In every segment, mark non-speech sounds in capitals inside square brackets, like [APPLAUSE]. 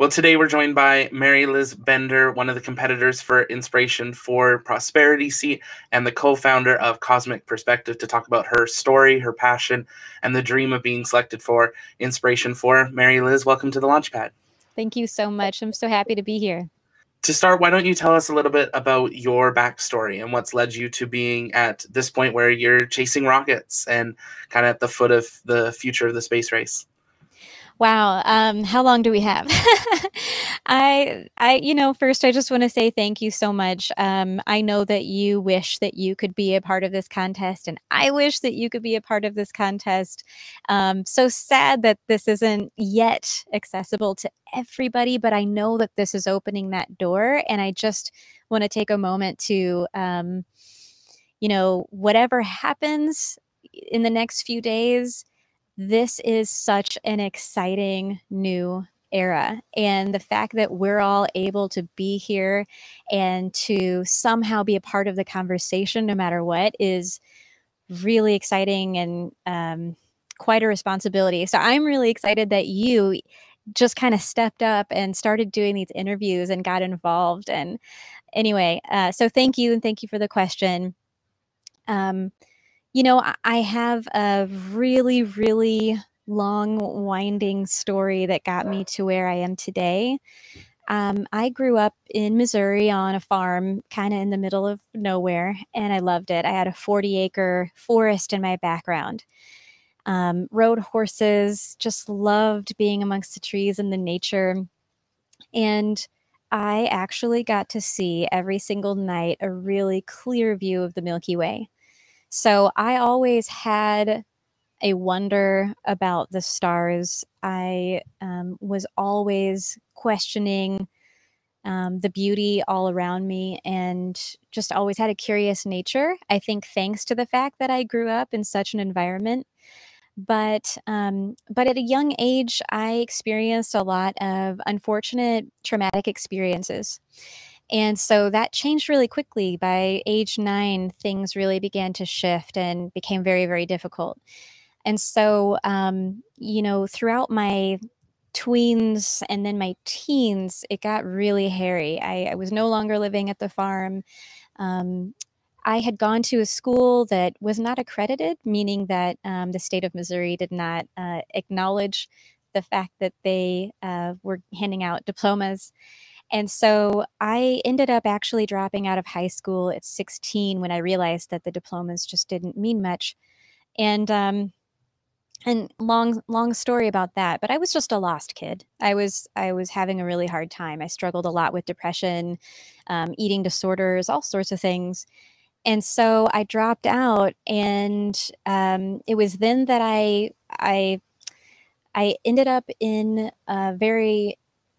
Well, today we're joined by MaryLiz Bender, one of the competitors for Inspiration4 Prosperity Seat and the co founder of Cosmic Perspective, to talk about her story, her passion, and the dream of being selected for Inspiration4. Mary Liz, welcome to the Launchpad. Thank you so much. I'm so happy to be here. To start, why don't you tell us a little bit about your backstory and what's led you to being at this point where you're chasing rockets and kind of at the foot of the future of the space race? Wow. Um, how long do we have? [LAUGHS] I, I, you know, first I just want to say thank you so much. Um, I know that you wish that you could be a part of this contest, and I wish that you could be a part of this contest. Um, so sad that this isn't yet accessible to everybody, but I know that this is opening that door, and I just want to take a moment to, um, you know, whatever happens in the next few days this is such an exciting new era. And the fact that we're all able to be here and to somehow be a part of the conversation, no matter what, is really exciting and um, quite a responsibility. So I'm really excited that you just kind of stepped up and started doing these interviews and got involved. And anyway, uh, so thank you and thank you for the question. Um, you know, I have a really, really long, winding story that got me to where I am today. Um, I grew up in Missouri on a farm, kind of in the middle of nowhere, and I loved it. I had a 40 acre forest in my background. Um, rode horses, just loved being amongst the trees and the nature. And I actually got to see every single night a really clear view of the Milky Way. So I always had a wonder about the stars. I um, was always questioning um, the beauty all around me and just always had a curious nature. I think thanks to the fact that I grew up in such an environment. But um, but at a young age, I experienced a lot of unfortunate traumatic experiences. And so that changed really quickly. By age nine, things really began to shift and became very, very difficult. And so, um, you know, throughout my tweens and then my teens, it got really hairy. I, I was no longer living at the farm. Um, I had gone to a school that was not accredited, meaning that um, the state of Missouri did not uh, acknowledge the fact that they uh, were handing out diplomas. And so I ended up actually dropping out of high school at 16 when I realized that the diplomas just didn't mean much. And um, and long long story about that but i was just a lost kid. I was i was having a really hard time. I struggled a lot with depression um, eating disorders all sorts of things. And so i dropped out and um, it was then that i i i ended up in a very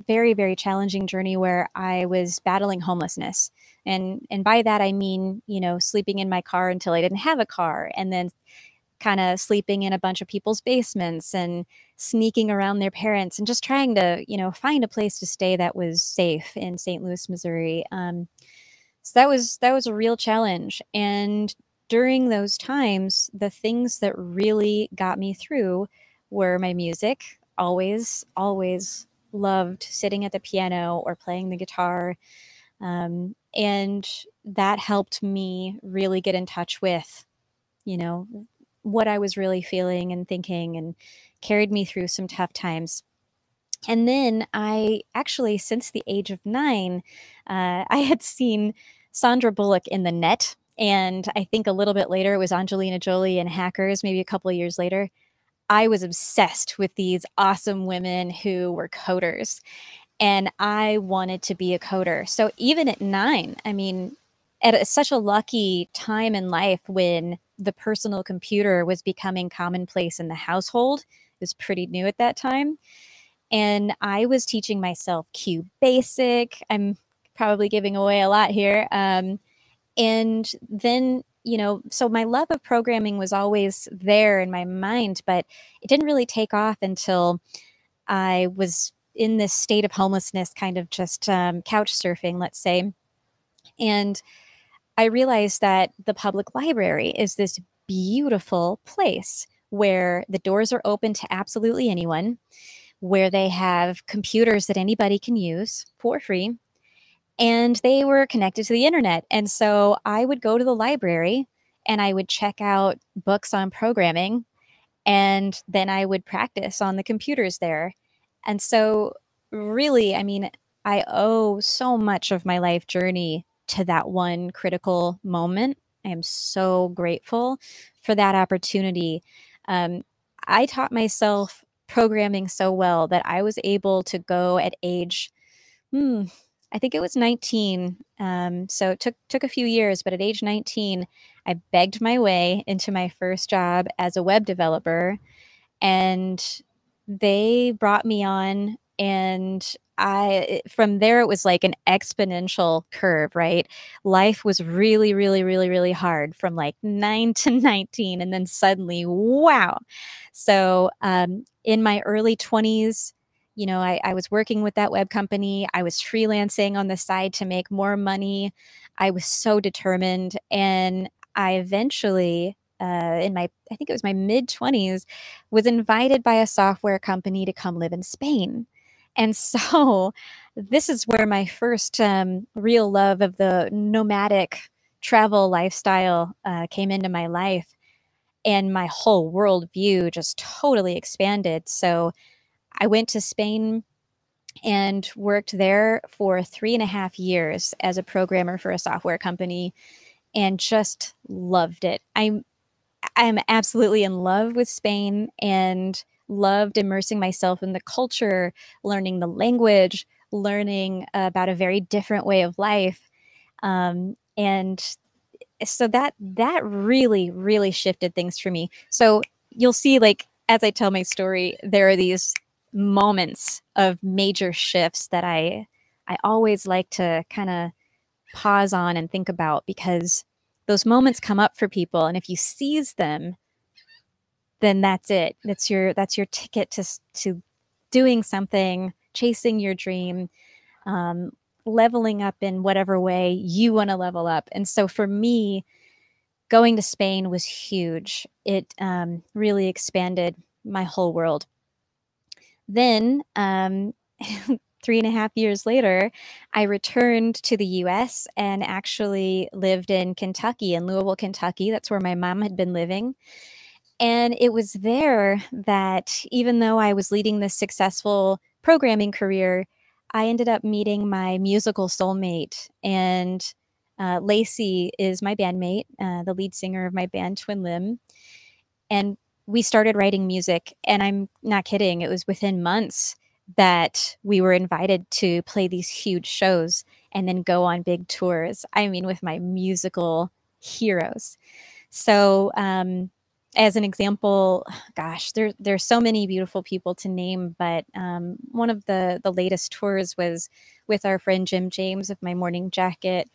very very challenging journey where I was battling homelessness. And and by that I mean, you know, sleeping in my car until I didn't have a car and then kind of sleeping in a bunch of people's basements and sneaking around their parents and just trying to, you know, find a place to stay that was safe in St. Louis, Missouri. Um, so that was that was a real challenge. And during those times, the things that really got me through were my music. Always, always loved sitting at the piano or playing the guitar. Um, and that helped me really get in touch with, you know, what I was really feeling and thinking and carried me through some tough times. And then I actually, since the age of nine, uh, I had seen Sandra Bullock in The Net. And I think a little bit later it was Angelina Jolie and Hackers, maybe a couple of years later. I was obsessed with these awesome women who were coders. And I wanted to be a coder. So even at nine, I mean, at a, such a lucky time in life when the personal computer was becoming commonplace in the household, it was pretty new at that time. And I was teaching myself Q Basic. I'm probably giving away a lot here. Um, and then you know, so my love of programming was always there in my mind, but it didn't really take off until I was in this state of homelessness, kind of just um, couch surfing, let's say. And I realized that the public library is this beautiful place where the doors are open to absolutely anyone, where they have computers that anybody can use for free and they were connected to the internet. And so I would go to the library and I would check out books on programming and then I would practice on the computers there. And so, really, I mean, I owe so much of my life journey to that one critical moment. I am so grateful for that opportunity. Um, I taught myself programming so well that I was able to go at age, hmm, I think it was 19. Um, so it took took a few years, but at age 19, I begged my way into my first job as a web developer, and they brought me on. And I, from there, it was like an exponential curve, right? Life was really, really, really, really hard from like nine [LAUGHS] to 19. And then suddenly, wow. So um, in my early 20s, you know, I, I, was working with that web company. I was freelancing on the side to make more money. I was so determined. And I eventually, uh, in my, I think it was my mid 20s, was invited by a software company to come live in Spain. And [LAUGHS] so this is where my first um, real love of the nomadic travel lifestyle uh, came into my life. And my whole worldview just totally expanded. So I went to Spain and worked there for three and a half years as a programmer for a software company and just loved it. I'm I'm absolutely in love with Spain and loved immersing myself in the culture, learning the language, learning about a very different way of life. Um, and so that that really really shifted things for me. So you'll see like as I tell my story, there are these moments of major shifts that I I always like to kind of pause on and think about because those moments come up for people and if you seize them then that's it. That's your that's your ticket to to doing something chasing your dream um, leveling up in whatever way you want to level up. And so for me going to spain was huge. It um, really expanded my whole world then, um, [LAUGHS] three and a half years later, I returned to the US and actually lived in Kentucky, in Louisville, Kentucky. That's where my mom had been living. And it was there that even though I was leading this successful programming career, I ended up meeting my musical soulmate. And uh, Lacey is my bandmate, uh, the lead singer of my band, Twin Limb. And we started writing music and i'm not kidding it was within months that we were invited to play these huge shows and then go on big tours i mean with my musical heroes. So um, as an example gosh there there's so many beautiful people to name but um, one of the the latest tours was with our friend jim james of my morning jacket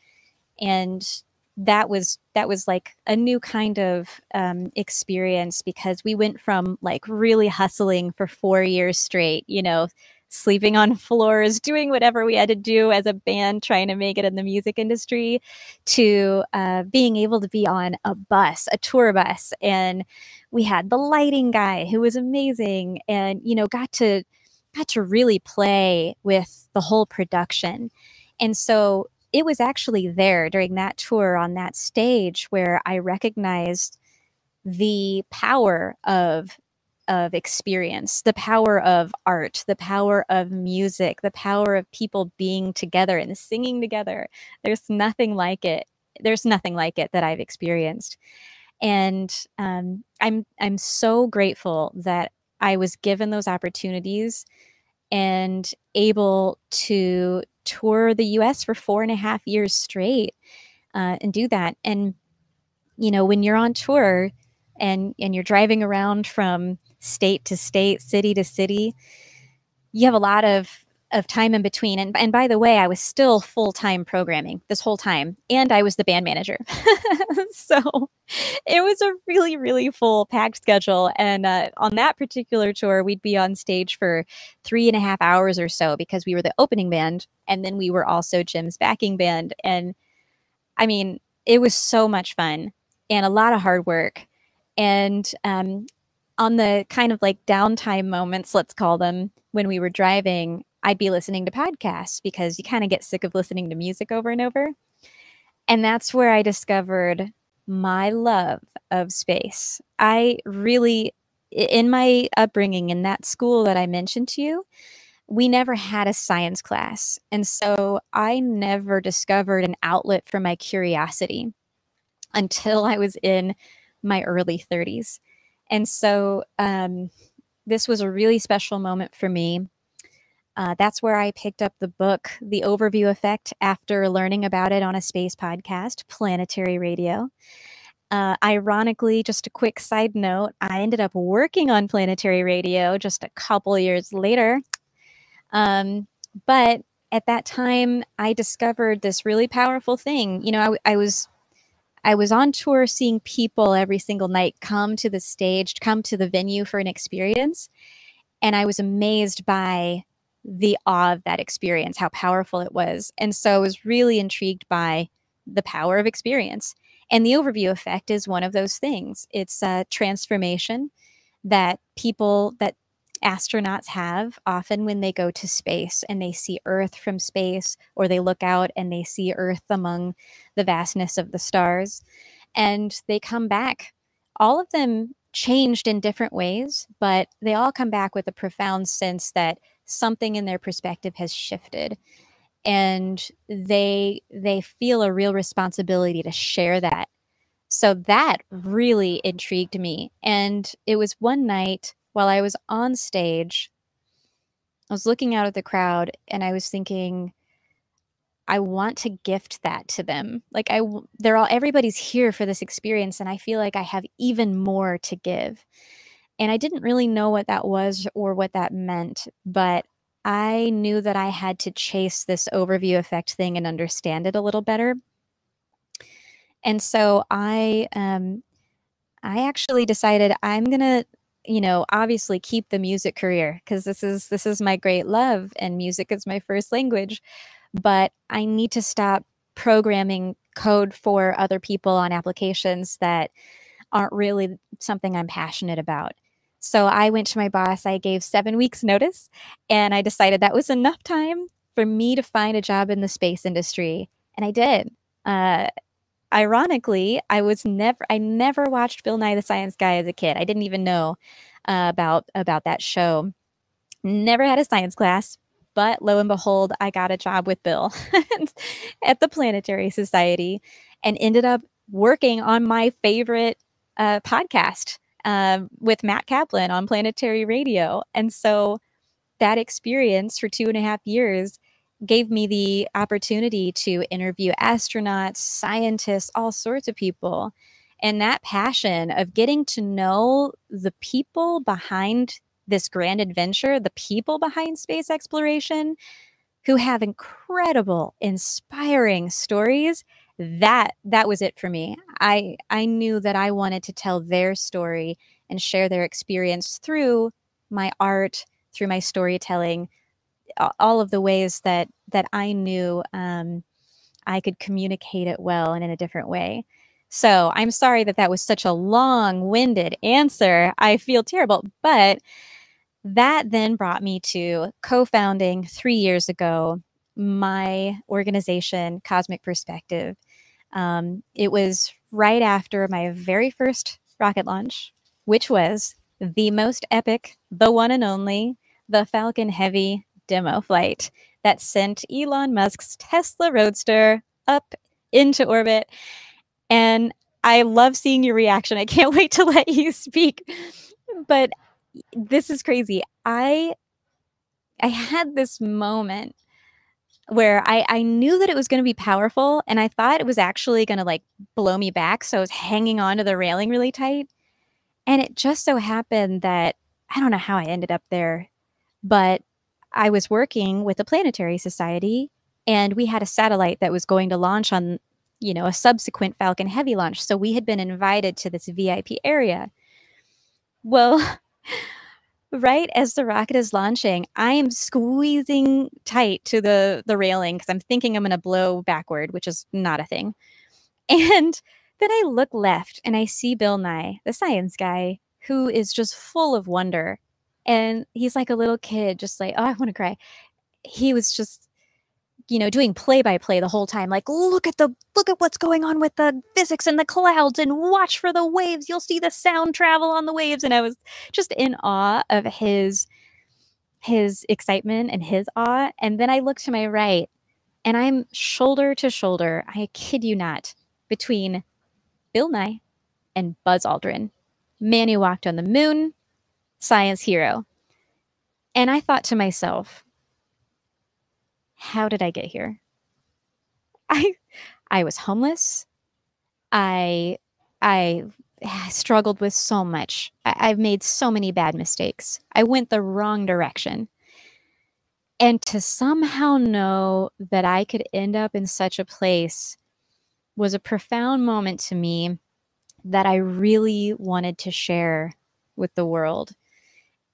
and that was that was like a new kind of um, experience because we went from like really hustling for four years straight, you know, sleeping on [LAUGHS] floors, doing whatever we had to do as a band, trying to make it in the music industry, to uh, being able to be on a bus, a tour bus, and we had the lighting guy who was amazing, and you know, got to got to really play with the whole production. And so it was actually there during that tour on that stage where I recognized the power of of experience, the power of art, the power of music, the power of people being together and singing together. There's nothing like it. There's nothing like it that I've experienced, and um, I'm I'm so grateful that I was given those opportunities and able to tour the US for four and a half years straight uh, and do that. And, you know, when you're on tour and, and you're driving around from state to state, city to city, you have a lot of of time in between. And, and by the way, I was still full time programming this whole time, and I was the band manager. [LAUGHS] so it was a really, really full packed schedule. And uh, on that particular tour, we'd be on stage for three and a half hours or so because we were the opening band, and then we were also Jim's backing band. And I mean, it was so much fun and a lot of hard work. And um, on the kind of like downtime moments, let's call them, when we were driving, I'd be listening to podcasts because you kind of get sick of listening to music over and over. And that's where I discovered my love of space. I really, in my upbringing in that school that I mentioned to you, we never had a science class. And so I never discovered an outlet for my curiosity until I was in my early 30s. And so um, this was a really special moment for me. Uh, that's where I picked up the book, The Overview Effect, after learning about it on a space podcast, Planetary Radio. Uh, ironically, just a quick side note, I ended up working on Planetary Radio just a couple years later. Um, but at that time, I discovered this really powerful thing. You know, I, I was I was on tour seeing people every single night come to the stage, come to the venue for an experience. And I was amazed by the awe of that experience, how powerful it was. And so I was really intrigued by the power of experience. And the overview effect is one of those things. It's a transformation that people, that astronauts have often when they go to space and they see Earth from space, or they look out and they see Earth among the vastness of the stars, and they come back. All of them changed in different ways, but they all come back with a profound sense that something in their perspective has shifted and they they feel a real responsibility to share that so that really intrigued me and it was one night while I was on stage, I was looking out at the crowd and I was thinking, I want to gift that to them. Like I, they're all everybody's here for this experience, and I feel like I have even more to give. And I didn't really know what that was or what that meant, but I knew that I had to chase this overview effect thing and understand it a little better. And so I, um, I actually decided I'm gonna you know obviously keep the music career because this is this is my great love and music is my first language but i need to stop programming code for other people on applications that aren't really something i'm passionate about so i went to my boss i gave seven weeks notice and i decided that was enough time for me to find a job in the space industry and i did uh, ironically, I was never I never watched Bill Nye the Science Guy as a kid. I didn't even know uh, about about that show. Never had a science class, but lo and behold, I got a job with Bill [LAUGHS] at the Planetary Society and ended up working on my favorite uh, podcast uh, with Matt Kaplan on Planetary Radio. And so that experience for two and a half years gave me the opportunity to interview astronauts, scientists, all sorts of people. And that passion of getting to know the people behind this grand adventure, the people behind space exploration who have incredible, inspiring stories, that that was it for me. I I knew that I wanted to tell their story and share their experience through my art, through my storytelling, all of the ways that that I knew um, I could communicate it well and in a different way. So I'm sorry that that was such a long-winded answer. I feel terrible, but that then brought me to co-founding three years ago my organization, Cosmic Perspective. Um, it was right after my very first rocket launch, which was the most epic, the one and only, the Falcon Heavy demo flight that sent Elon Musk's Tesla Roadster up into orbit. And I love seeing your reaction. I can't [LAUGHS] wait to let you speak. But this is crazy. I I had this moment where I, I knew that it was going to be powerful and I thought it was actually going to like blow me back. So I was hanging on to the railing really tight. And it just so happened that I don't know how I ended up there, but I was working with the Planetary Society and we had a satellite that was going to launch on, you know, a subsequent Falcon Heavy launch. So we had been invited to this VIP area. Well, [LAUGHS] right as the rocket is launching, I am squeezing tight to the the railing because I'm thinking I'm going to blow backward, which is not a thing. [LAUGHS] And then I look left and I see Bill Nye, the science guy, who is just full of wonder. And he's like a little kid, just like, oh, I want to cry. He was just, you know, doing play by play the whole time. Like, look at the, look at what's going on with the physics and the clouds and watch for the waves. You'll see the sound travel on the waves. And I was just in awe of his, his excitement and his awe. And then I look to my right and I'm shoulder to shoulder, I kid you not, between Bill Nye and Buzz Aldrin. Man who walked on the moon, science hero. And I thought to myself, how did I get here? I I was homeless. I I [SIGHS] struggled with so much. I, have made so many bad mistakes. I went the wrong direction. And to somehow know that I could end up in such a place was a profound moment to me that I really wanted to share with the world.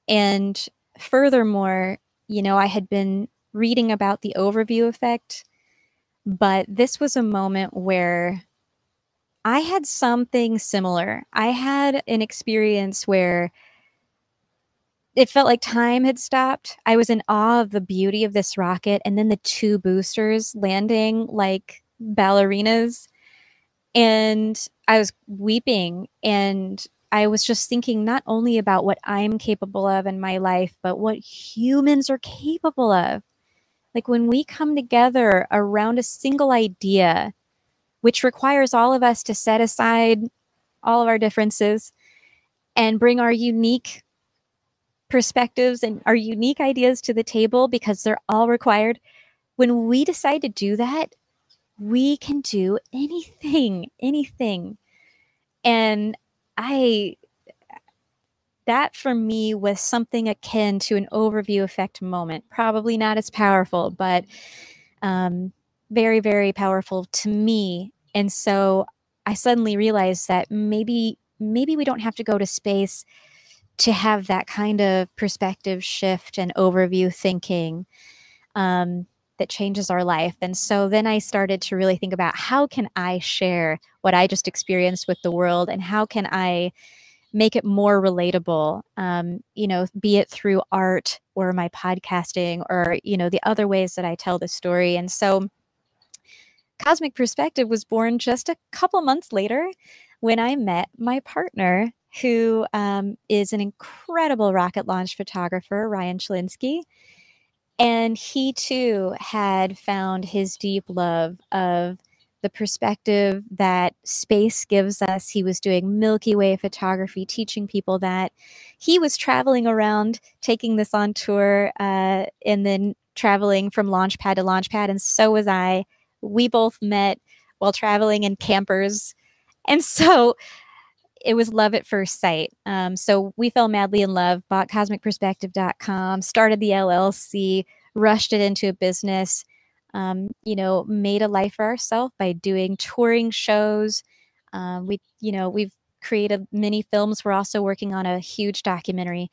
And furthermore, you know, I had been reading about the overview effect, but this was a moment where I had something similar. I had an experience where it felt like time had stopped. I was in awe of the beauty of this rocket and then the two boosters landing like ballerinas. And I was weeping and I was just thinking not only about what I'm capable of in my life, but what humans are capable of. Like when we come together around a single idea, which requires all of us to set aside all of our differences and bring our unique perspectives and our unique ideas to the table because they're all required. When we decide to do that, we can do anything, anything. And I, that for me was something akin to an overview effect moment. Probably not as powerful, but um, very, very powerful to me. And so I suddenly realized that maybe, maybe we don't have to go to space to have that kind of perspective shift and overview thinking um, that changes our life. And so then I started to really think about how can I share what I just experienced with the world and how can I make it more relatable um, you know be it through art or my podcasting or you know the other ways that i tell the story and so cosmic perspective was born just a couple months later when i met my partner who um, is an incredible rocket launch photographer, Ryan Chylinski. And he too had found his deep love of the perspective that space gives us. He was doing Milky Way photography, teaching people that. He was traveling around, taking this on tour, uh, and then traveling from launch pad to launch pad. And so was I. We both met while traveling in campers. And [LAUGHS] so it was love at first sight. Um, so we fell madly in love, bought cosmicperspective.com, started the LLC, rushed it into a business, um, you know, made a life for ourselves by doing touring shows. Um, we, you know, we've created many films. We're also working on a huge documentary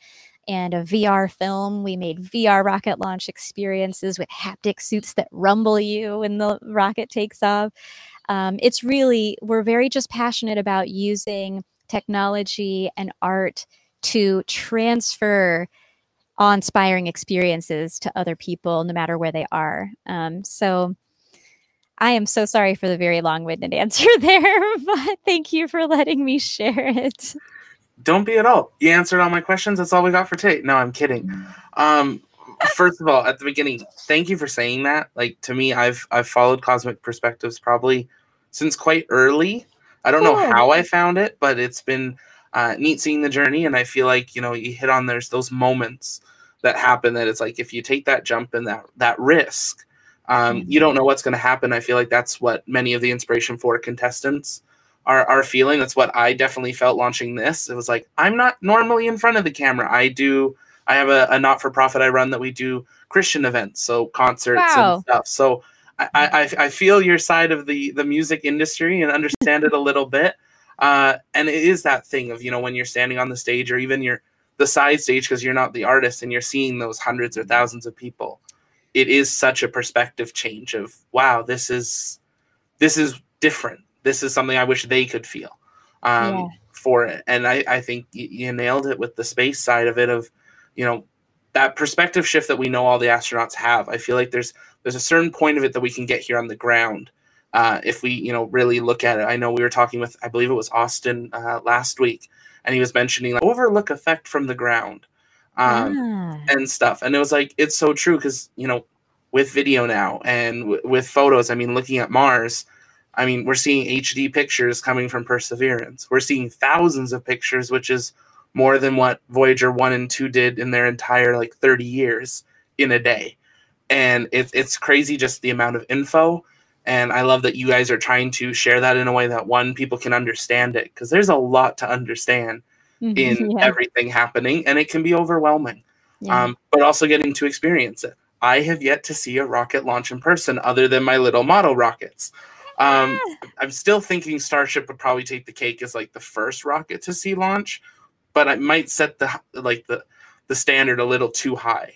and a VR film. We made VR rocket launch experiences with haptic suits that rumble you when the rocket takes off. Um, it's really, we're very just passionate about using technology and art to transfer awe-inspiring experiences to other people, no matter where they are. Um, so I am so sorry for the very long-winded [LAUGHS] answer there, [LAUGHS] but thank you for letting me share it. Don't be at all. You answered all my questions. That's all we got for today. No, I'm kidding. Um, first of all, at the beginning, thank you for saying that. Like to me, I've I've followed Cosmic Perspectives probably since quite early. I don't know how I found it, but it's been uh, neat seeing the journey. And I feel like you know you hit on there's those moments that happen that it's like if you take that jump and that that risk, um, mm-hmm. you don't know what's going to happen. I feel like that's what many of the Inspiration4 contestants are are feeling. That's what I definitely felt launching this. It was like I'm not normally in front of the camera. I do. I have a, a not for profit I run that we do Christian events, so concerts wow. and stuff. So I, I, I feel your side of the the music industry and understand it a little bit. Uh, and it is that thing of you know when you're standing on the stage or even you're the side stage because you're not the artist and you're seeing those hundreds or thousands of people. It is such a perspective change of wow, this is this is different. This is something I wish they could feel. Um, yeah. for it. And I, I think you, you nailed it with the space side of it of, you know, that perspective shift that we know all the astronauts have. I feel like there's there's a certain point of it that we can get here on the ground uh, if we you know really look at it. I know we were talking with I believe it was Austin uh, last week, and he was mentioning like overlook effect from the ground um, yeah. and stuff, and it was like it's so true because you know with video now and w- with photos. I mean, looking at Mars. I mean, we're seeing HD pictures coming from Perseverance. We're seeing thousands of pictures, which is more than what Voyager 1 and 2 did in their entire like 30 years in a day. And it, it's crazy just the amount of info. And I love that you guys are trying to share that in a way that one, people can understand it because there's a lot to understand mm-hmm, in [LAUGHS] yeah. everything happening and it can be overwhelming. Yeah. Um, but also getting to experience it. I have yet to see a rocket launch in person other than my little model rockets. Um, I'm still thinking Starship would probably take the cake as like the first rocket to see launch but I might set the like the the standard a little too high.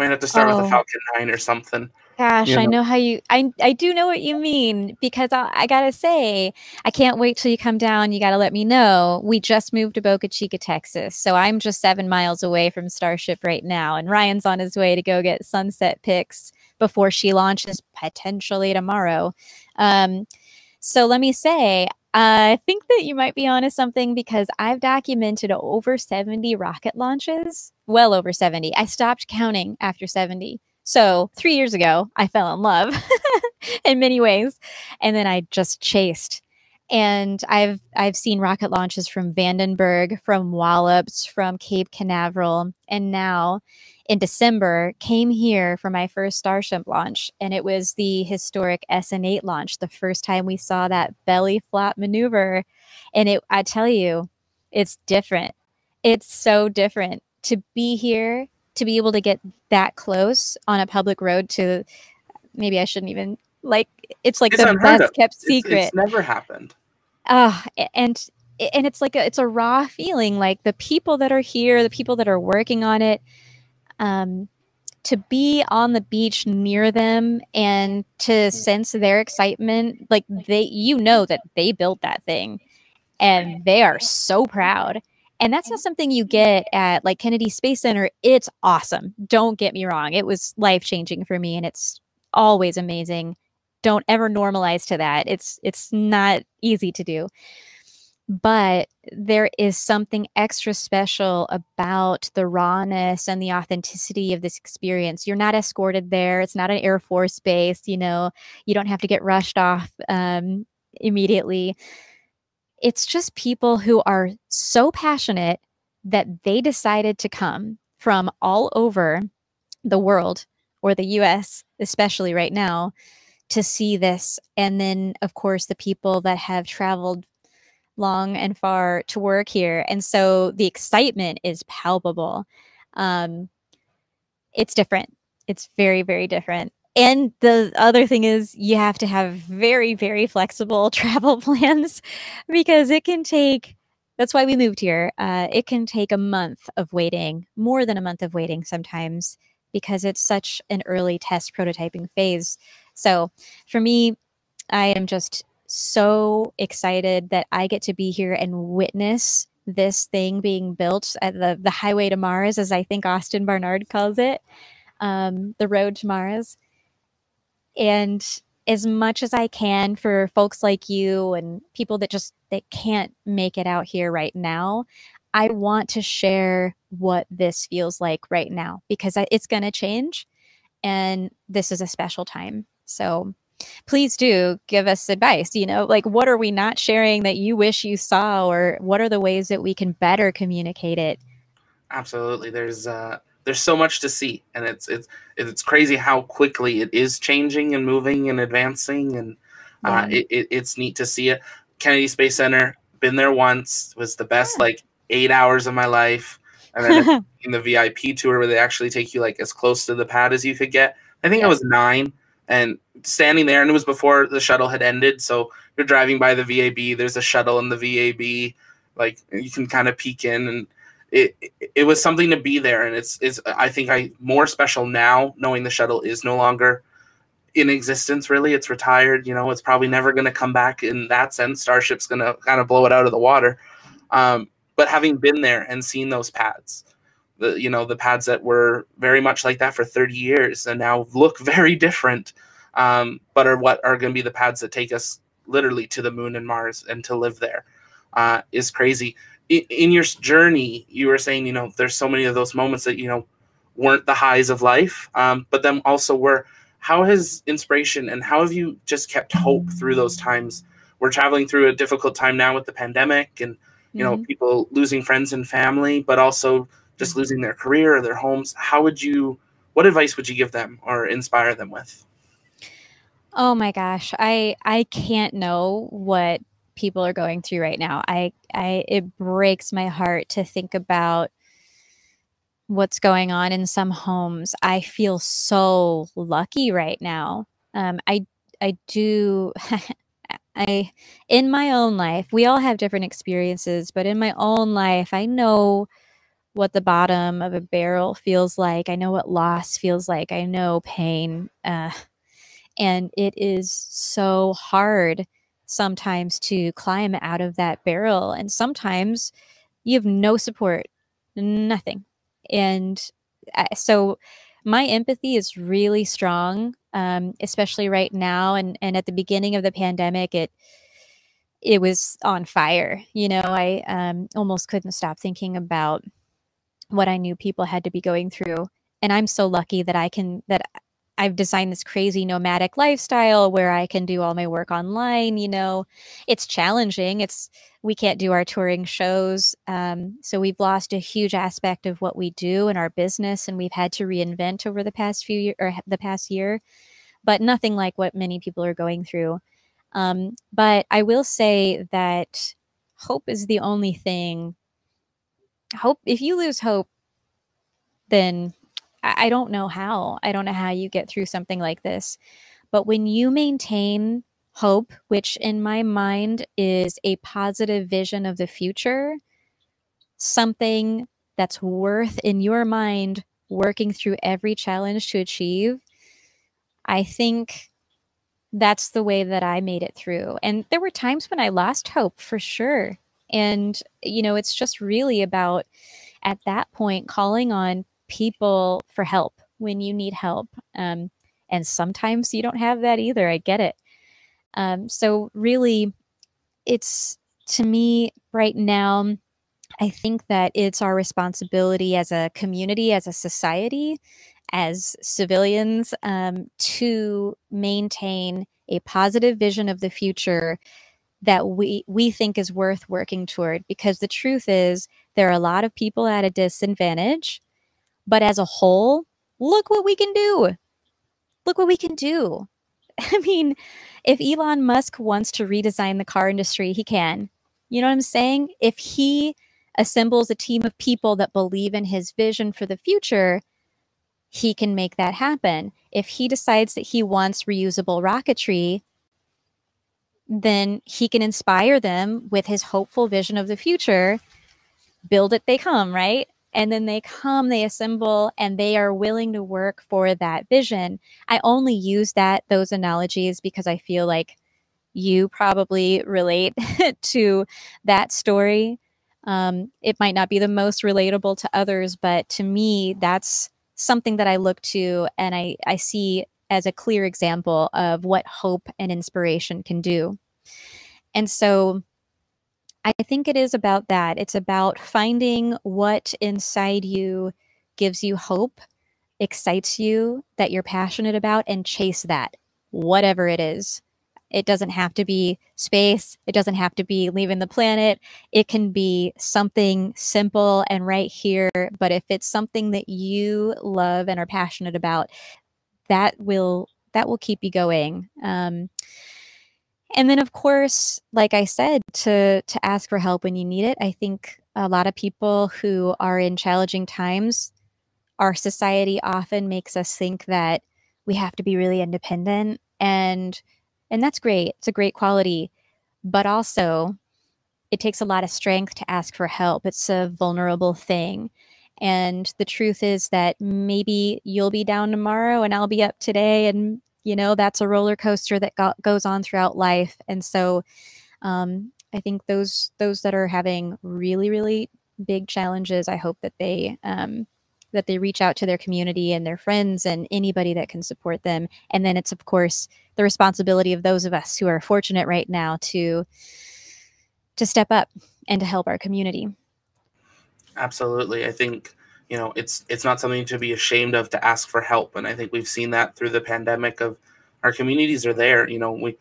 Might have to start oh. with a oh. Falcon 9 or something. Gosh, you know? I know how you. I I do know what you mean because I, I, gotta say I can't wait till you come down. You gotta let me know. We just moved to Boca Chica, Texas, so I'm just seven miles away from Starship right now, and Ryan's on his way to go get sunset pics before she launches potentially tomorrow. Um, so let me say I think that you might be onto something because I've documented over 70 rocket launches, well over 70. I stopped counting after 70. So, three years ago, I fell in love [LAUGHS] in many ways. And then I just chased. And I've I've seen rocket launches from Vandenberg, from Wallops, from Cape Canaveral, and now in December came here for my first Starship launch, and it was the historic SN8 launch, the first time we saw that belly flop maneuver. And it, I tell you, it's different. It's so different to be here, to be able to get that close on a public road to maybe I shouldn't even like it's like it's the best kept secret. It's, it's never happened. Uh, and and it's like a, it's a raw feeling like the people that are here, the people that are working on it, um, to be on the beach near them and to sense their excitement like they you know that they built that thing and they are so proud. And that's not something you get at like kennedy space center. It's awesome. Don't get me wrong. It was life changing for me and it's always amazing. Don't ever normalize to that. It's it's not easy to do but there is something extra special about the rawness and the authenticity of this experience. You're not escorted there. It's not an Air Force base. You know, you don't have to get rushed off um, immediately. It's just people who are so passionate that they decided to come from all over the world or the US, especially right now, to see this. And then, of course, the people that have traveled long and far to work here. And so the excitement is palpable. Um, it's different. It's very, very different. And the other thing is, you have to have very, very flexible [LAUGHS] travel plans because it can take, that's why we moved here. Uh, it can take a month of waiting, more than a month of waiting sometimes, because it's such an early test prototyping phase. So for me, I am just so excited that I get to be here and witness this thing being built at the the highway to Mars, as I think Austin Barnard calls it, um, the road to Mars. And as much as I can for folks like you and people that just that can't make it out here right now, I want to share what this feels like right now because it's going to change, and this is a special time. So please do give us advice. You know, like what are we not sharing that you wish you saw, or what are the ways that we can better communicate it? Absolutely. There's uh there's so much to see and it's it's it's crazy how quickly it is changing and moving and advancing and uh, it, it, it's neat to see it kennedy space center been there once was the best yeah. like eight hours of my life and then [LAUGHS] [LAUGHS] in the vip tour where they actually take you like as close to the pad as you could get i think yeah. i was nine and standing there, and it was before the shuttle had ended. So you're driving by the VAB. There's a shuttle in the VAB. Like you can kind of peek in, and it, it, was something to be there. And it's it's I think I more special now knowing the shuttle is no longer in existence. Really, it's retired. You know, it's probably never going to come back in that sense. Starship's going to kind of blow it out of the water. Um, but having been there and seen those pads, the you know the pads that were very much like that for 30 years and now look [LAUGHS] very different, um, but are what are going to be the pads that take us literally to the moon and Mars and to live there uh, is crazy. In, in your journey, you were saying you know there's so many of those moments that you know weren't the highs of life, um, but then also were. How has inspiration and how have you just kept hope through those times? We're traveling through a difficult time now with the pandemic and you know mm-hmm. people losing friends and family, but also just losing their career or their homes. How would you? What advice would you give them or inspire them with? Oh my gosh, I I can't know what people are going through right now. I I it breaks my heart to think about what's going on in some homes. I feel so lucky right now. Um, I I do. [LAUGHS] I in my own life, we all have different experiences, but in my own life, I know what the bottom of a barrel feels like. I know what loss feels like. I know pain, uh, and it is so hard sometimes to climb out of that barrel, and sometimes you have no support, nothing and so my empathy is really strong um, especially right now and and at the beginning of the pandemic it it was on fire you know i um, almost couldn't stop thinking about what i knew people had to be going through and i'm so lucky that i can that I've designed this crazy nomadic lifestyle where I can do all my work online. You know, it's challenging. It's we can't do our touring shows, um, so we've lost a huge aspect of what we do in our business, and we've had to reinvent over the past few year or the past year. But nothing like what many people are going through. Um, but I will say that hope is the only thing. Hope if you lose hope, then I don't know how. I don't know how you get through something like this. But when you maintain hope, which in my mind is a positive vision of the future, something that's worth in your mind working through every challenge to achieve, I think that's the way that I made it through. And there were times when I lost hope for sure. And, you know, it's just really about at that point calling on people for help when you need help. Um, and sometimes you don't have that either. I get it. Um, so, really, it's to me right now, I think that it's our responsibility as a community, as a society, as civilians, um, to maintain a positive vision of the future that we we think is worth working toward because the truth is there are a lot of people at a disadvantage but as a whole, look what we can do. Look what we can do. [LAUGHS] I mean, if Elon Musk wants to redesign the car industry, he can. You know what I'm saying? If he assembles a team of people that believe in his vision for the future, he can make that happen. If he decides that he wants reusable rocketry, then he can inspire them with his hopeful vision of the future. Build it, they come, right? And then they come they assemble and they are willing to work for that vision. I only use that those analogies because i feel like you probably relate [LAUGHS] to that story. Um, it might not be the most relatable to others but to me that's something that i look to and i, I see as a clear example of what hope and inspiration can do. And so I think it is about that. It's about finding what inside you gives you hope, excites you, that you're passionate about, and chase that, whatever it is. It doesn't have to be space. It doesn't have to be leaving the planet. It can be something simple and right here. But if it's something that you love and are passionate about, that will that will keep you going. Um, and then of course like i said to to ask for help when you need it i think a lot of people who are in challenging times our society often makes us think that we have to be really independent and and that's great it's a great quality but also it takes a lot of strength to ask for help it's a vulnerable thing and the truth is that maybe you'll be down tomorrow and I'll be up today and you know that's a roller coaster that go- goes on throughout life and so um, I think those those that are having really really big challenges, I hope that they um, that they reach out to their community and their friends and anybody that can support them. And then it's of course the responsibility of those of us who are fortunate right now to to step up and to help our community. Absolutely. I think you know it's it's not something to be ashamed of to ask for help. And i think we've seen that through the pandemic of our communities are there you know we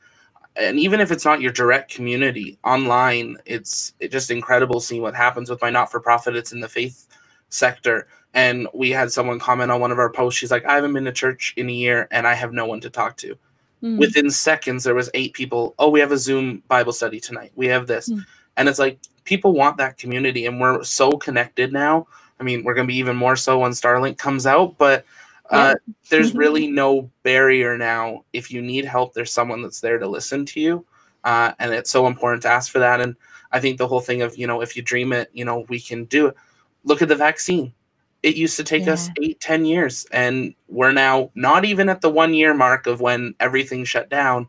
and even if it's not your direct community online it's, it's just incredible seeing what happens with my not-for-profit. It's in the faith sector. And we had someone comment on one of our posts. She's like i haven't been to church in a year and i have no one to talk to. Mm. within seconds there was eight people oh we have a zoom bible study tonight. We have this. Mm. and it's like people want that community and we're so connected now I mean, we're going to be even more so when Starlink comes out, but uh, yeah. there's mm-hmm. really no barrier now. If you need help, there's someone that's there to listen to you. Uh, and it's so important to ask for that. And I think the whole thing of, you know, if you dream it, you know, we can do it. Look at the vaccine. It used to take yeah. us eight, ten years, and we're now not even at the one year mark of when everything shut down,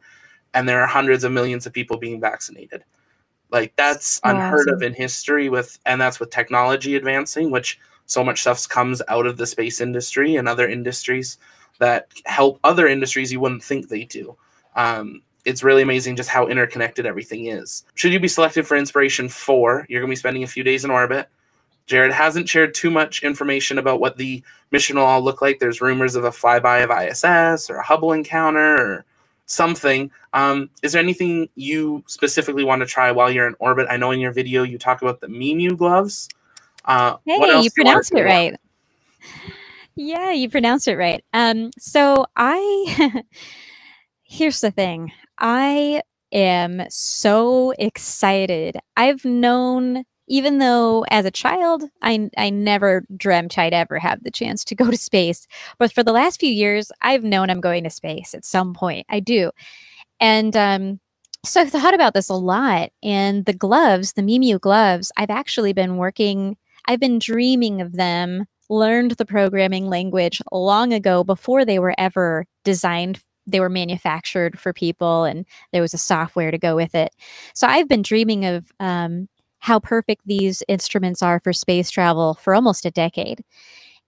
and there are hundreds of millions of people being vaccinated. Like that's unheard of in history with and that's with technology advancing, which so much stuff comes out of the space industry and other industries that help other industries you wouldn't think they do. Um, it's really amazing just how interconnected everything is. Should you be selected for Inspiration4, you're going to be spending a few days in orbit. Jared hasn't shared too much information about what the mission will all look like. There's rumors of a flyby of ISS or a Hubble encounter or something. Um, is there anything you specifically want to try while you're in orbit? I know in your video you talk about the Mimu gloves. Uh, hey, you pronounced it right. Yeah, you pronounced it right. Um, so I, [LAUGHS] here's the thing. I am so excited. I've known even though as a child I I never dreamt I'd ever have the chance to go to space. But for the last few years, I've known I'm going to space at some point. I do. And um so I've thought about this a lot. And the gloves, the Mimu gloves, I've actually been working, I've been dreaming of them, learned the programming language long ago before they were ever designed they were manufactured for people and there was a software to go with it. So I've been dreaming of um, how perfect these instruments are for space travel for almost a decade.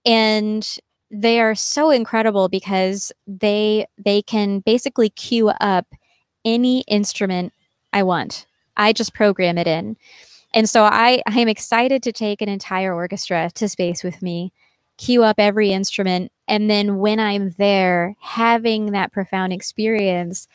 And they are so incredible because they they can basically queue up any instrument I want. I just program it in. And so I I am excited to take an entire orchestra to space with me, queue up every instrument, and then when I'm there having that profound experience,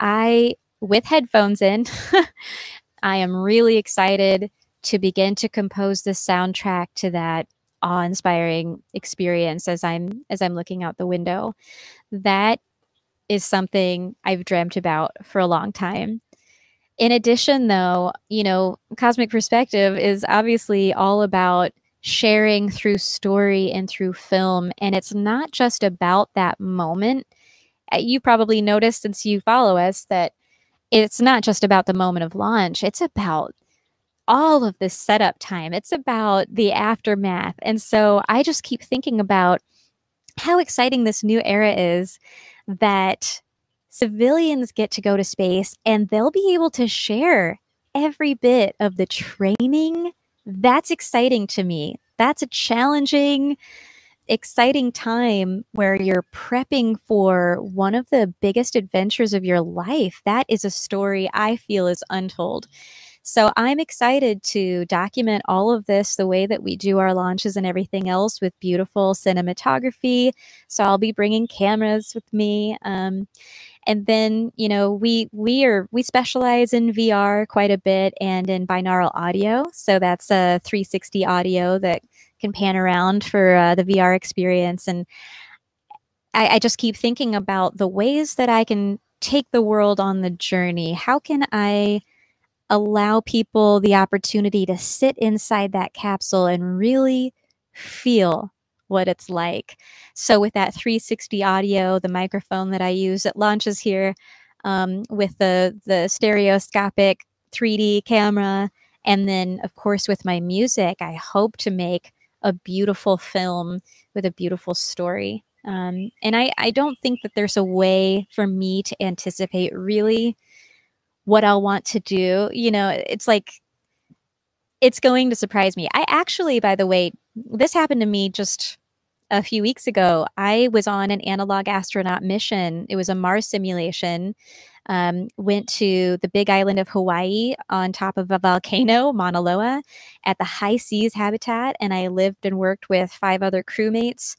I with headphones in, [LAUGHS] I am really excited to begin to compose the soundtrack to that awe-inspiring experience as I'm as I'm looking out the window. That is something I've dreamt about for a long time. In addition though, you know, cosmic perspective is obviously all about sharing through story and through film and it's not just about that moment. Uh, you probably noticed since you follow us that it's not just about the moment of launch, it's about all of this setup time. It's about the aftermath. And so I just keep thinking about how exciting this new era is that civilians get to go to space and they'll be able to share every bit of the training. That's exciting to me. That's a challenging, exciting time where you're prepping for one of the biggest adventures of your life. That is a story I feel is untold. So I'm excited to document all of this the way that we do our launches and everything else with beautiful cinematography. So I'll be bringing cameras with me. Um, and then you know we we are we specialize in VR quite a bit and in binaural audio. So that's a 360 audio that can pan around for uh, the VR experience. And I, I just keep thinking about the ways that I can take the world on the journey. How can I allow people the opportunity to sit inside that capsule and really feel what it's like. So, with that 360 audio, the microphone that I use, it launches here um, with the, the stereoscopic 3D camera. And then, of course, with my music, I hope to make a beautiful film with a beautiful story. Um, and I, I don't think that there's a way for me to anticipate really what I'll want to do. You know, it's like it's going to surprise me. I actually, by the way, this happened to me just a few weeks ago. I was on an analog astronaut mission. It was a Mars simulation. Um, went to the big island of Hawaii on top of a volcano, Mauna Loa, at the HI-SEAS habitat. And I lived and worked with five other crewmates.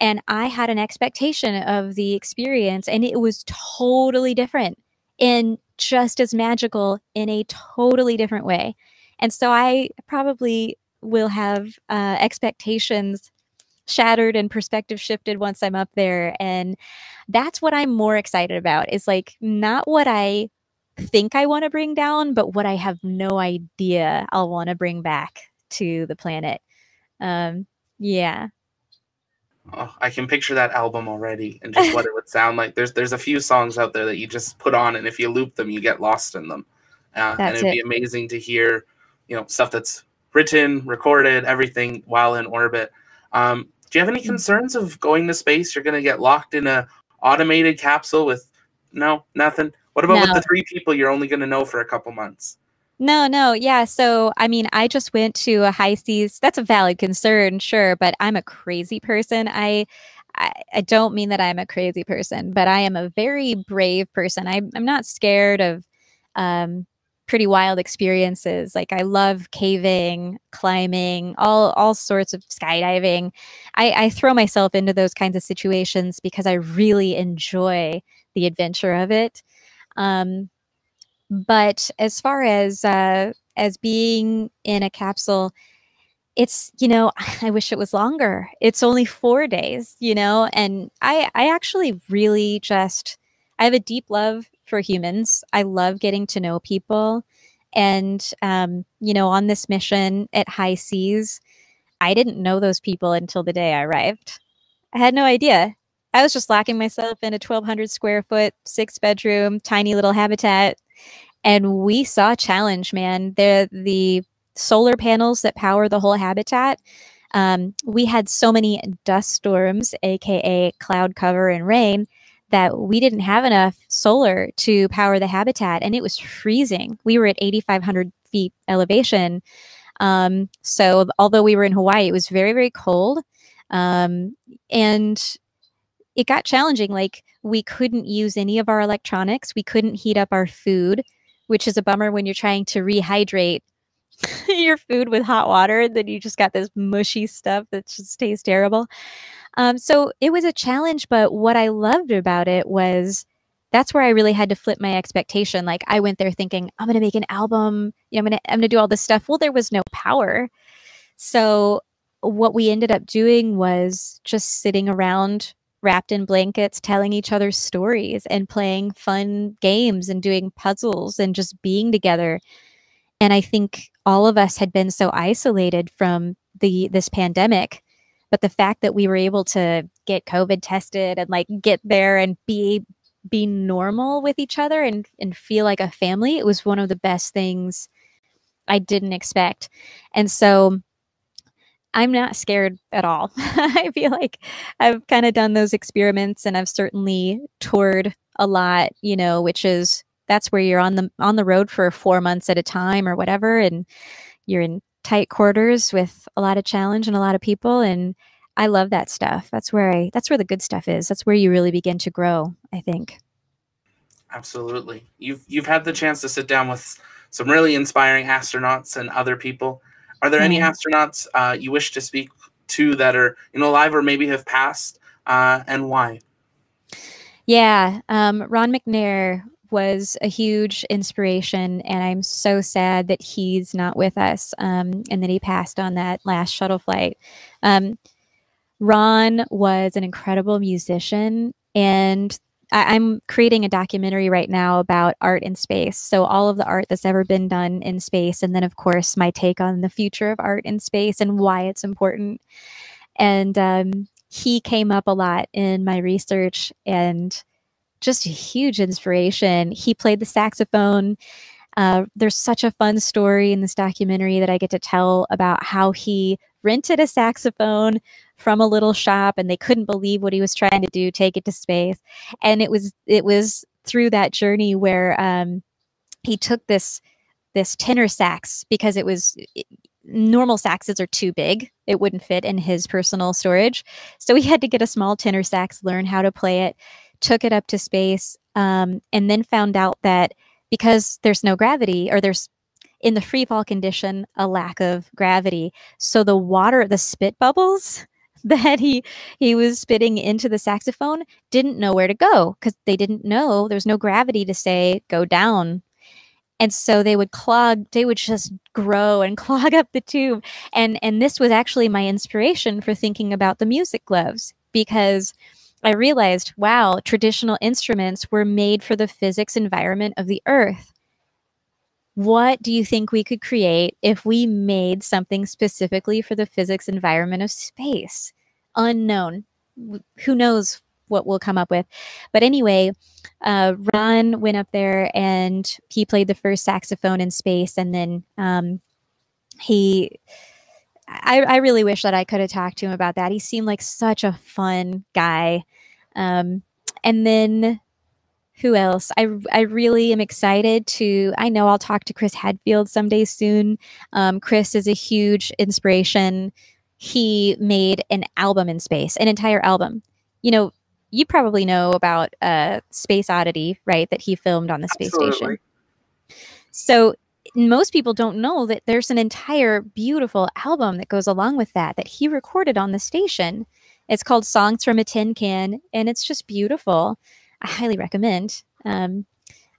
And I had an expectation of the experience, and it was totally different and just as magical in a totally different way. And so I probably will have uh, expectations shattered and perspective shifted once I'm up there. And that's what I'm more excited about is like not what I think I want to bring down, but what I have no idea I'll want to bring back to the planet. Um, yeah. Oh, I can picture that album already and just what it [LAUGHS] would sound like. There's there's a few songs out there that you just put on, and if you loop them, you get lost in them. Uh, and it'd it. be amazing to hear, you know, stuff that's written, recorded, everything while in orbit. Um, do you have any mm. concerns of going to space? You're going to get locked in a automated capsule with no nothing. What about no. with the three people you're only going to know for a couple months? No, no, yeah. So, I mean, I just went to a HI-SEAS. That's a valid concern, sure, but I'm a crazy person. I, I, I don't mean that I'm a crazy person, but I am a very brave person. I, I'm not scared of um, pretty wild experiences. Like I love caving, climbing, all all sorts of skydiving. I, I throw myself into those kinds of situations because I really enjoy the adventure of it. Um, but as far as uh, as being in a capsule, it's you know [LAUGHS] I wish it was longer. It's only four days, you know, and I I actually really just I have a deep love for humans. I love getting to know people. And, um, you know, on this mission at HI-SEAS, I didn't know those people until the day I arrived. I had no idea. I was just locking myself in a 1,200 square foot, six bedroom, tiny little habitat. And we saw challenge, man. The, the solar panels that power the whole habitat. Um, we had so many dust storms, aka cloud cover and rain, that we didn't have enough solar to power the habitat and it was freezing. We were at 8,500 feet elevation. Um, so, although we were in Hawaii, it was very, very cold. Um, and it got challenging. Like, we couldn't use any of our electronics, we couldn't heat up our food, which is a bummer when you're trying to rehydrate [LAUGHS] your food with hot water. And then you just got this mushy stuff that just tastes terrible. Um, so it was a challenge, but what I loved about it was that's where I really had to flip my expectation. Like I went there thinking, I'm gonna make an album, you know, I'm gonna I'm gonna do all this stuff. Well, there was no power. So what we ended up doing was just sitting around wrapped in blankets, telling each other stories and playing fun games and doing puzzles and just being together. And I think all of us had been so isolated from the this pandemic but the fact that we were able to get covid tested and like get there and be be normal with each other and and feel like a family it was one of the best things i didn't expect. And so i'm not scared at all. [LAUGHS] I feel like i've kind of done those experiments and i've certainly toured a lot you know which is that's where you're on the on the road for 4 months at a time or whatever and you're in tight quarters with a lot of challenge and a lot of people and I love that stuff. That's where I that's where the good stuff is. That's where you really begin to grow, I think. Absolutely. You've you've had the chance to sit down with some really inspiring astronauts and other people. Are there any astronauts uh, you wish to speak to that are you know alive or maybe have passed, uh, and why? Yeah, um, Ron McNair was a huge inspiration, and I'm so sad that he's not with us um, and that he passed on that last shuttle flight. Um, Ron was an incredible musician, and I- am creating a documentary right now about art in space. So, all of the art that's ever been done in space, and then, of course, my take on the future of art in space and why it's important. And um, he came up a lot in my research and just a huge inspiration. He played the saxophone. Uh, there's such a fun story in this documentary that I get to tell about how he rented a saxophone from a little shop and they couldn't believe what he was trying to do take it to space and it was it was through that journey where um, he took this this tenor sax because it was normal saxes are too big. It wouldn't fit in his personal storage. So he had to get a small tenor sax, learn how to play it, took it up to space, um, and then found out that because there's no gravity or there's in the free fall condition a lack of gravity. So the water the spit bubbles [LAUGHS] that he he was spitting into the saxophone didn't know where to go because they didn't know there's no gravity to say go down. And so they would clog they would just grow and [LAUGHS] clog up the tube. And and this was actually my inspiration for thinking about the music gloves because i realized wow traditional instruments were made for the physics environment of the earth what do you think we could create if we made something specifically for the physics environment of space unknown who knows what we'll come up with. But anyway, uh, Ron went up there and he played the first saxophone in space, and then um, he. I, I really wish that I could have talked to him about that. He seemed like such a fun guy. Um, and then who else? I I really am excited to. I know I'll talk to Chris Hadfield someday soon. Um, Chris is a huge inspiration. He made an album in space, an entire album. You know, you probably know about uh, Space Oddity, right? That he filmed on the space Absolutely. station. So most people don't know that there's an entire beautiful album that goes along with that that he recorded on the station. It's called Songs from a Tin Can, and it's just beautiful. I highly recommend. Um,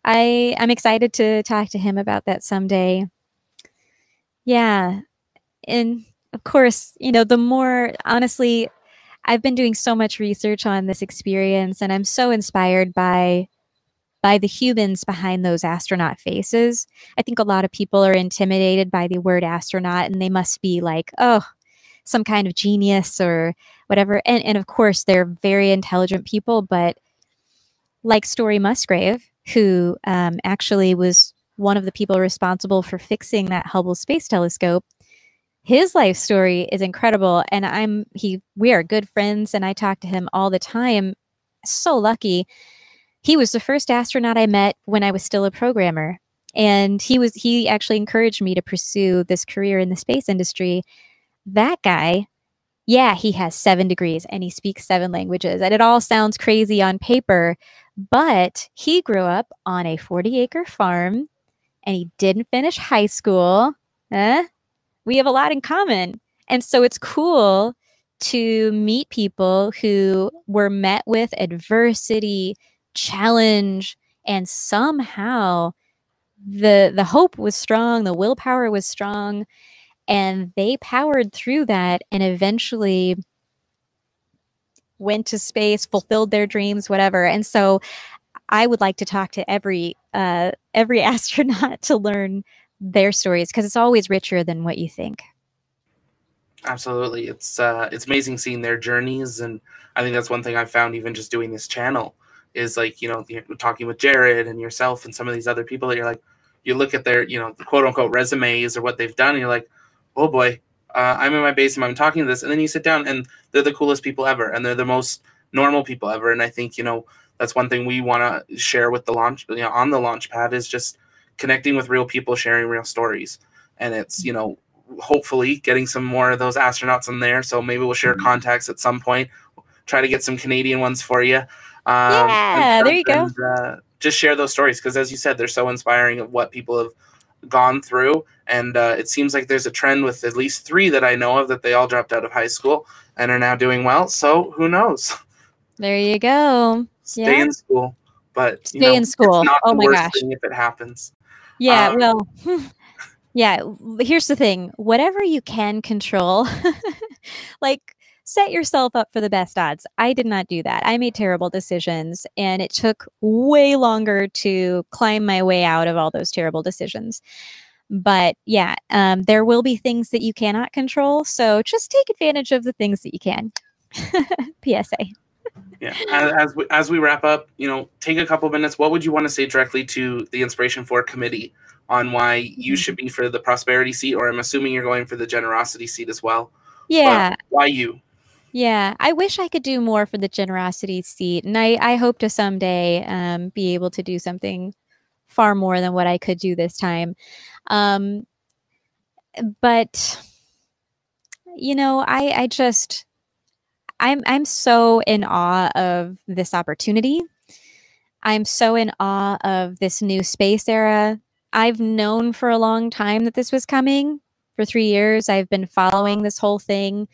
I I'm excited to talk to him about that someday. Yeah, and of course, you know, the more honestly, I've been doing so much research on this experience and I'm so inspired by by the humans behind those astronaut faces. I think a lot of people are intimidated by the word astronaut and they must be like, oh, some kind of genius or whatever. And and of course they're very intelligent people, but like Story Musgrave, who um, actually was one of the people responsible for fixing that Hubble Space Telescope, his life story is incredible and i'm he we are good friends and i talk to him all the time so lucky he was the first astronaut i met when i was still a programmer and he was he actually encouraged me to pursue this career in the space industry that guy yeah he has seven degrees and he speaks seven languages and it all sounds crazy on paper but he grew up on a 40 acre farm and he didn't finish high school eh? we have a lot in common. And so it's cool to meet people who were met with adversity, challenge, and somehow the the hope was strong, the willpower was strong, and they powered through that and eventually went to space, fulfilled their dreams, whatever. And so I would like to talk to every uh, every [LAUGHS] astronaut to learn their stories because it's always richer than what you think. Absolutely, it's uh, it's amazing seeing their journeys, and I think that's one thing I found even just doing this channel is like you know talking with Jared and yourself and some of these other people that you're like you look at their you know quote unquote resumes or what they've done and you're like oh boy uh, I'm in my basement I'm talking to this and then you sit down and they're the coolest people ever and they're the most normal people ever and I think you know that's one thing we want to share with the launch you know on the launch pad is just connecting with real people, sharing real stories. And it's, you know, hopefully getting some more of those astronauts in there. So maybe we'll share mm-hmm. contacts at some point. Try to get some Canadian ones for you. Um, yeah, there you go. Uh, just share those stories because, as you said, they're so inspiring of what people have gone through. And uh, it seems like there's a trend with at least three that I know of that they all dropped out of high school and are now doing well. So who knows? There you go. Stay yeah. in school, but stay know, in school. oh my gosh! if it happens. Yeah, um, well, [LAUGHS] yeah, here's the thing whatever you can control, [LAUGHS] like set yourself up for the best odds. I did not do that. I made terrible decisions, and it took way longer to climb my way out of all those terrible decisions. But yeah, um, there will be things that you cannot control. So just take advantage of the things that you can. [LAUGHS] PSA yeah as, we, as we wrap up you know take a couple minutes what would you want to say directly to the Inspiration4 committee on why you should be for the prosperity seat or i'm assuming you're going for the generosity seat as well yeah why you yeah i wish i could do more for the generosity seat and i i hope to someday um, be able to do something far more than what I could do this time. Um, but you know, I I just I'm I'm so in awe of this opportunity. I'm so in awe of this new space era. I've known for a long time that this was coming. For three years, I've been following this whole thing.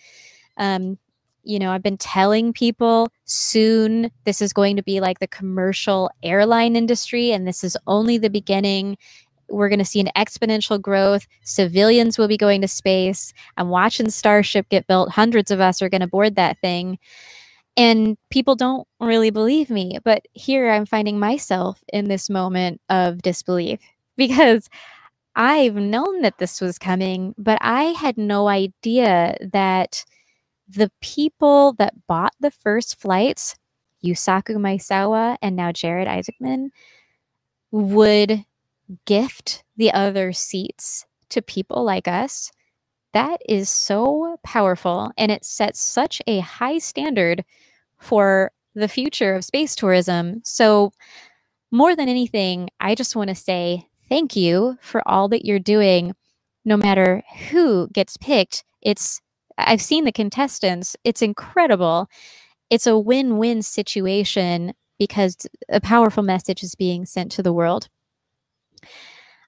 Um, you know, I've been telling people soon this is going to be like the commercial airline industry, and this is only the beginning. We're going to see an exponential growth. Civilians will be going to space. I'm watching Starship get built. Hundreds of us are going to board that thing. And people don't really believe me. But here I'm finding myself in this moment of disbelief [LAUGHS] because I've known that this was coming, but I had no idea that the people that bought the first flights, Yusaku Maezawa and now Jared Isaacman, would gift the other seats to people like us. That is so powerful and it sets such a high standard for the future of space tourism. So, more than anything, I just want to say thank you for all that you're doing. No matter who gets picked, it's I've seen the contestants. It's incredible. It's a win win situation because a powerful message is being sent to the world.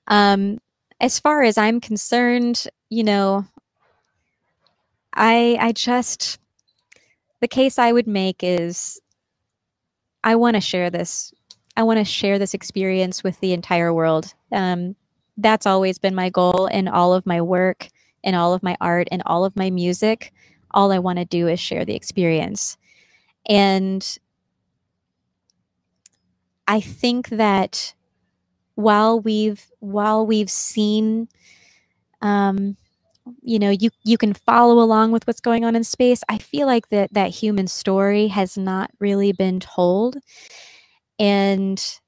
Um, as far as I'm concerned, you know, I I just the case I would make is I want to share this. I want to share this experience with the entire world. Um, that's always been my goal in all of my work and all of my art and all of my music, all I want to do is share the experience. And I think that while we've while we've seen um, you know you you can follow along with what's going on in space i feel like that that human story has not really been told and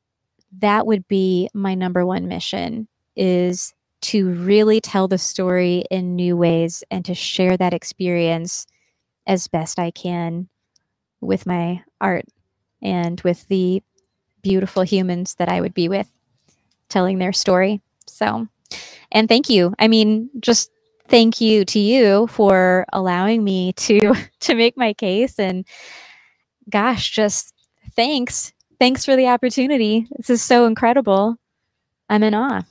that would be my number one mission is to really tell the story in new ways and to share that experience as best I can with my art and with the beautiful humans that I would be with telling their story. So, and thank you. I mean, just thank you to you for allowing me to [LAUGHS] to make my case and gosh, just thanks. Thanks for the opportunity. This is so incredible. I'm in awe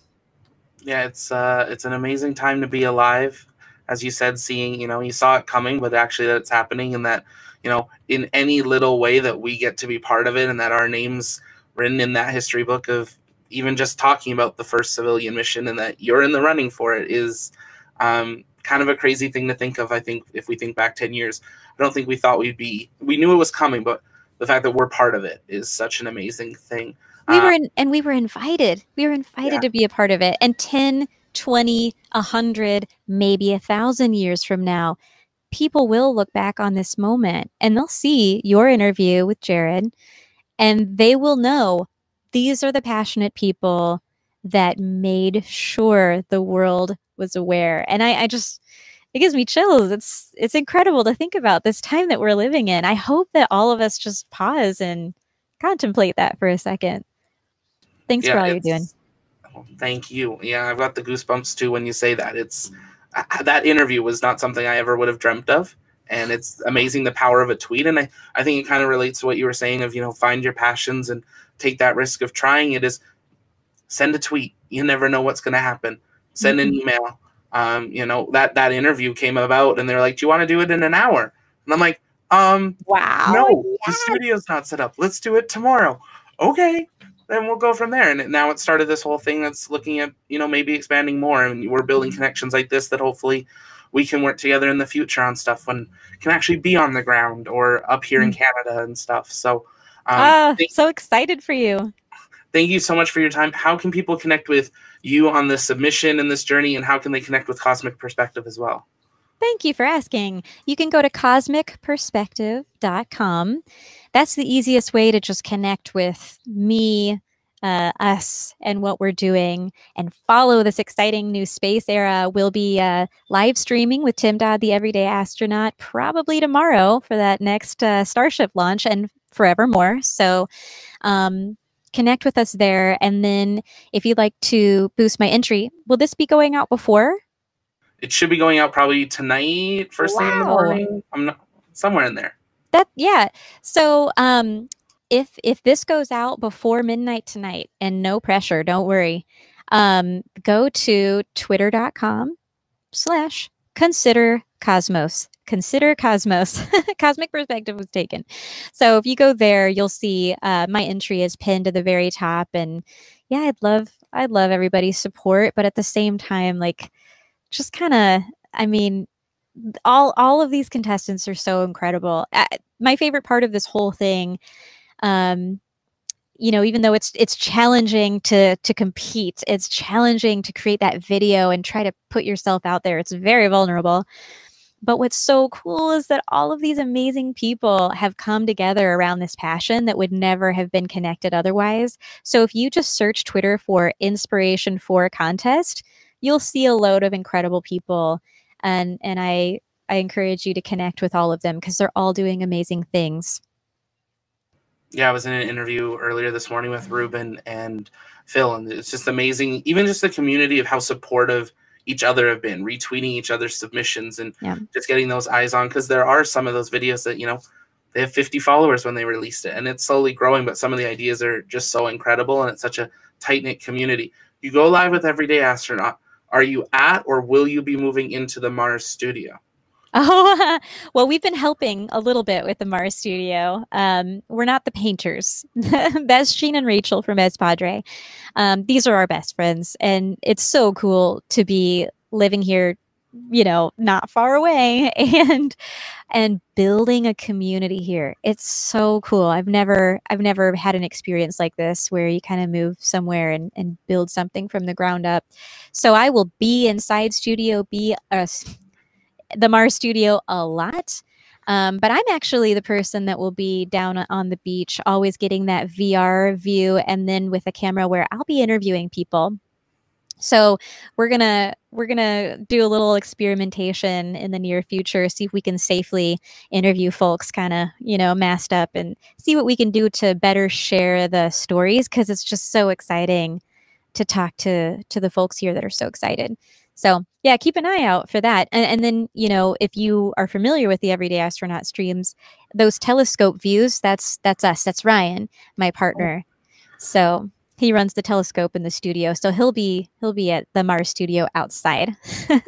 yeah, it's uh, it's an amazing time to be alive. As you said, seeing you know you saw it coming, but actually that it's happening, and that you know in any little way that we get to be part of it, and that our names written in that history book of even just talking about the first civilian mission, and that you're in the running for it is um, kind of a crazy thing to think of. I think if we think back ten years, I don't think we thought we'd be. We knew it was coming, but the fact that we're part of it is such an amazing thing we uh, were in, and we were invited. We were invited yeah. to be a part of it. And 10 20 100 maybe a thousand years from now people will look back on this moment and they'll see your interview with jared and they will know these are the passionate people that made sure the world was aware. And i, I just it gives me chills. It's it's incredible to think about this time that we're living in. I hope that all of us just pause and contemplate that for a second Thanks yeah, for all you're doing. Thank you. Yeah, I've got the goosebumps too when you say that. It's uh, that interview was not something I ever would have dreamt of. And it's amazing the power of a tweet. And I, I think it kind of relates to what you were saying of, you know, find your passions and take that risk of trying it is send a tweet. You never know what's going to happen. Send mm-hmm. an email. Um, you know, that, that interview came about and they're like, do you want to do it in an hour? And I'm like, um, wow. No, yes. the studio's not set up. Let's do it tomorrow. Okay then we'll go from there. And now it started this whole thing that's looking at, you know, maybe expanding more. And we're building mm-hmm. connections like this that hopefully we can work together in the future on stuff when can actually be on the ground or up here in mm. Canada and stuff. So, um, oh, so excited for you. Thank you so much for your time. How can people connect with you on this submission and this journey, and how can they connect with Cosmic Perspective as well? Thank you for asking. You can go to cosmicperspective.com that's the easiest way to just connect with me, uh, us, and what we're doing and follow this exciting new space era. We'll be uh, live streaming with Tim Dodd, the Everyday Astronaut, probably tomorrow for that next uh, Starship launch and forevermore. So, um, connect with us there. And then if you'd like to boost my entry, will this be going out before? It should be going out probably tonight, first wow. thing in the morning. I'm not somewhere in there. That yeah. So um if if this goes out before midnight tonight and no pressure, don't worry. Um go to twitter.com slash consider cosmos consider cosmos [LAUGHS] cosmic perspective was taken so if you go there you'll see uh, my entry is pinned to the very top and yeah i'd love i'd love everybody's support but at the same time like just kind of i mean all all of these contestants are so incredible uh, my favorite part of this whole thing um you know even though it's it's challenging to to compete it's challenging to create that video and try to put yourself out there it's very vulnerable but what's so cool is that all of these amazing people have come together around this passion that would never have been connected otherwise. So if you just search Twitter for inspiration for a contest, you'll see a load of incredible people. And and I I encourage you to connect with all of them because they're all doing amazing things. Yeah, I was in an interview earlier this morning with Ruben and Phil, and it's just amazing. Even just the community of how supportive each other have been retweeting each other's submissions and yeah. just getting those eyes on because there are some of those videos that you know they have 50 followers when they released it and it's slowly growing but some of the ideas are just so incredible and it's such a tight-knit community you go live with everyday astronaut are you at or will you be moving into the mars studio Oh, [LAUGHS] well, we've been helping a little bit with the Mars studio. Um, we're not the painters. [LAUGHS] That's Sheen and Rachel from Espadre. Um, these are our best friends. And it's so cool to be living here, you know, not far away [LAUGHS] and and building a community here. It's so cool. I've never I've never had an experience like this where you kind of move somewhere and, and build something from the ground up. So I will be inside Studio B uh, the Mars studio a lot. Um, but I'm actually the person that will be down on the beach, always getting that VR view, and then with a camera where I'll be interviewing people. So we're gonna we're gonna do a little experimentation in the near future, see if we can safely interview folks, kind of you know masked up, and see what we can do to better share the stories because it's just so exciting to talk to to the folks here that are so excited. So yeah, keep an eye out for that. And, and then, you know, if you are familiar with the Everyday Astronaut streams, those telescope views, that's that's us. That's Ryan, my oh. partner. So he runs the telescope in the studio. So he'll be he'll be at the Mars studio outside.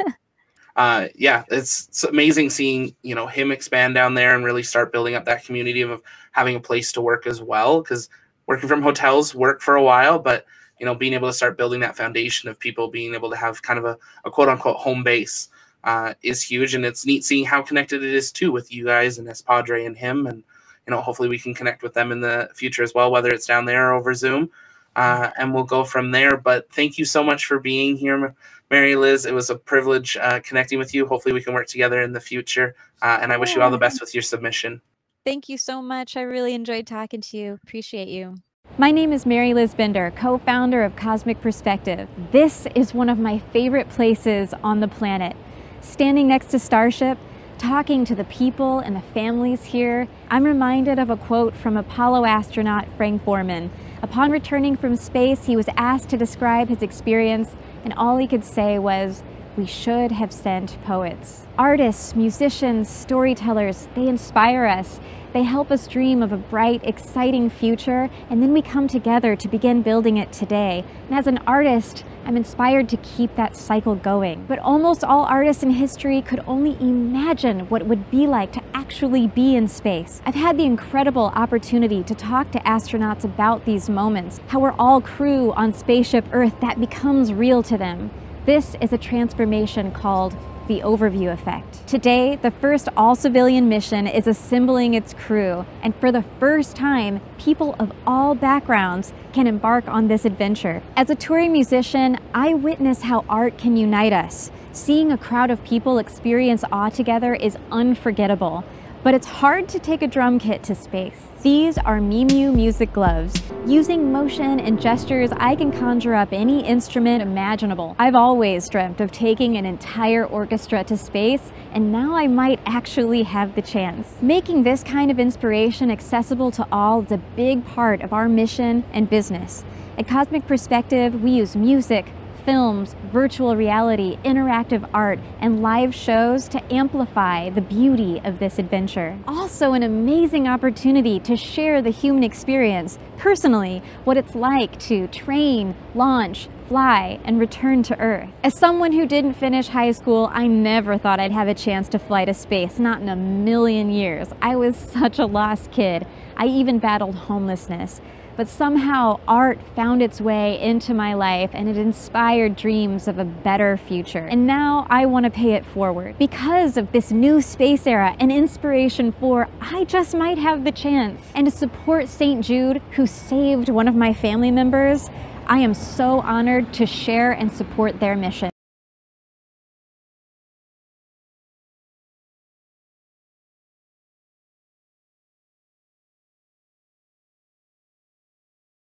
[LAUGHS] uh, yeah, it's, it's amazing seeing you know him expand down there and really start building up that community of having a place to work as well. Because working from hotels worked for a while, but you know, being able to start building that foundation of people being able to have kind of a, a quote unquote home base uh, is huge. And it's neat seeing how connected it is too with you guys and Espadre and him. And, you know, hopefully we can connect with them in the future as well, whether it's down there or over Zoom. Uh, and we'll go from there. But thank you so much for being here, MaryLiz. It was a privilege uh, connecting with you. Hopefully we can work together in the future. Uh, and I wish you all the best with your submission. Thank you so much. I really enjoyed talking to you. Appreciate you. My name is MaryLiz Bender, co-founder of Cosmic Perspective. This is one of my favorite places on the planet. Standing next to Starship, talking to the people and the families here, I'm reminded of a quote from Apollo astronaut Frank Borman. Upon returning from space, he was asked to describe his experience, and all he could say was, we should have sent poets. Artists, musicians, storytellers, they inspire us. They help us dream of a bright, exciting future, and then we come together to begin building it today. And as an artist, I'm inspired to keep that cycle going. But almost all artists in history could only imagine what it would be like to actually be in space. I've had the incredible opportunity to talk to astronauts about these moments, how we're all crew on Spaceship Earth that becomes real to them. This is a transformation called the overview effect. Today, the first all-civilian mission is assembling its crew, and for the first time, people of all backgrounds can embark on this adventure. As a touring musician, I witness how art can unite us. Seeing a crowd of people experience awe together is unforgettable. But it's hard to take a drum kit to space. These are Mimu music gloves. Using motion and gestures, I can conjure up any instrument imaginable. I've always dreamt of taking an entire orchestra to space, and now I might actually have the chance. Making this kind of inspiration accessible to all is a big part of our mission and business. At Cosmic Perspective, we use music, films, virtual reality, interactive art, and live shows to amplify the beauty of this adventure. Also an amazing opportunity to share the human experience, personally, what it's like to train, launch, fly, and return to Earth. As someone who didn't finish high school, I never thought I'd have a chance to fly to space, not in a million years. I was such a lost kid. I even battled homelessness but somehow art found its way into my life and it inspired dreams of a better future. And now I want to pay it forward. Because of this new space era and Inspiration4 I just might have the chance. And to support St. Jude, who saved one of my family members, I am so honored to share and support their mission.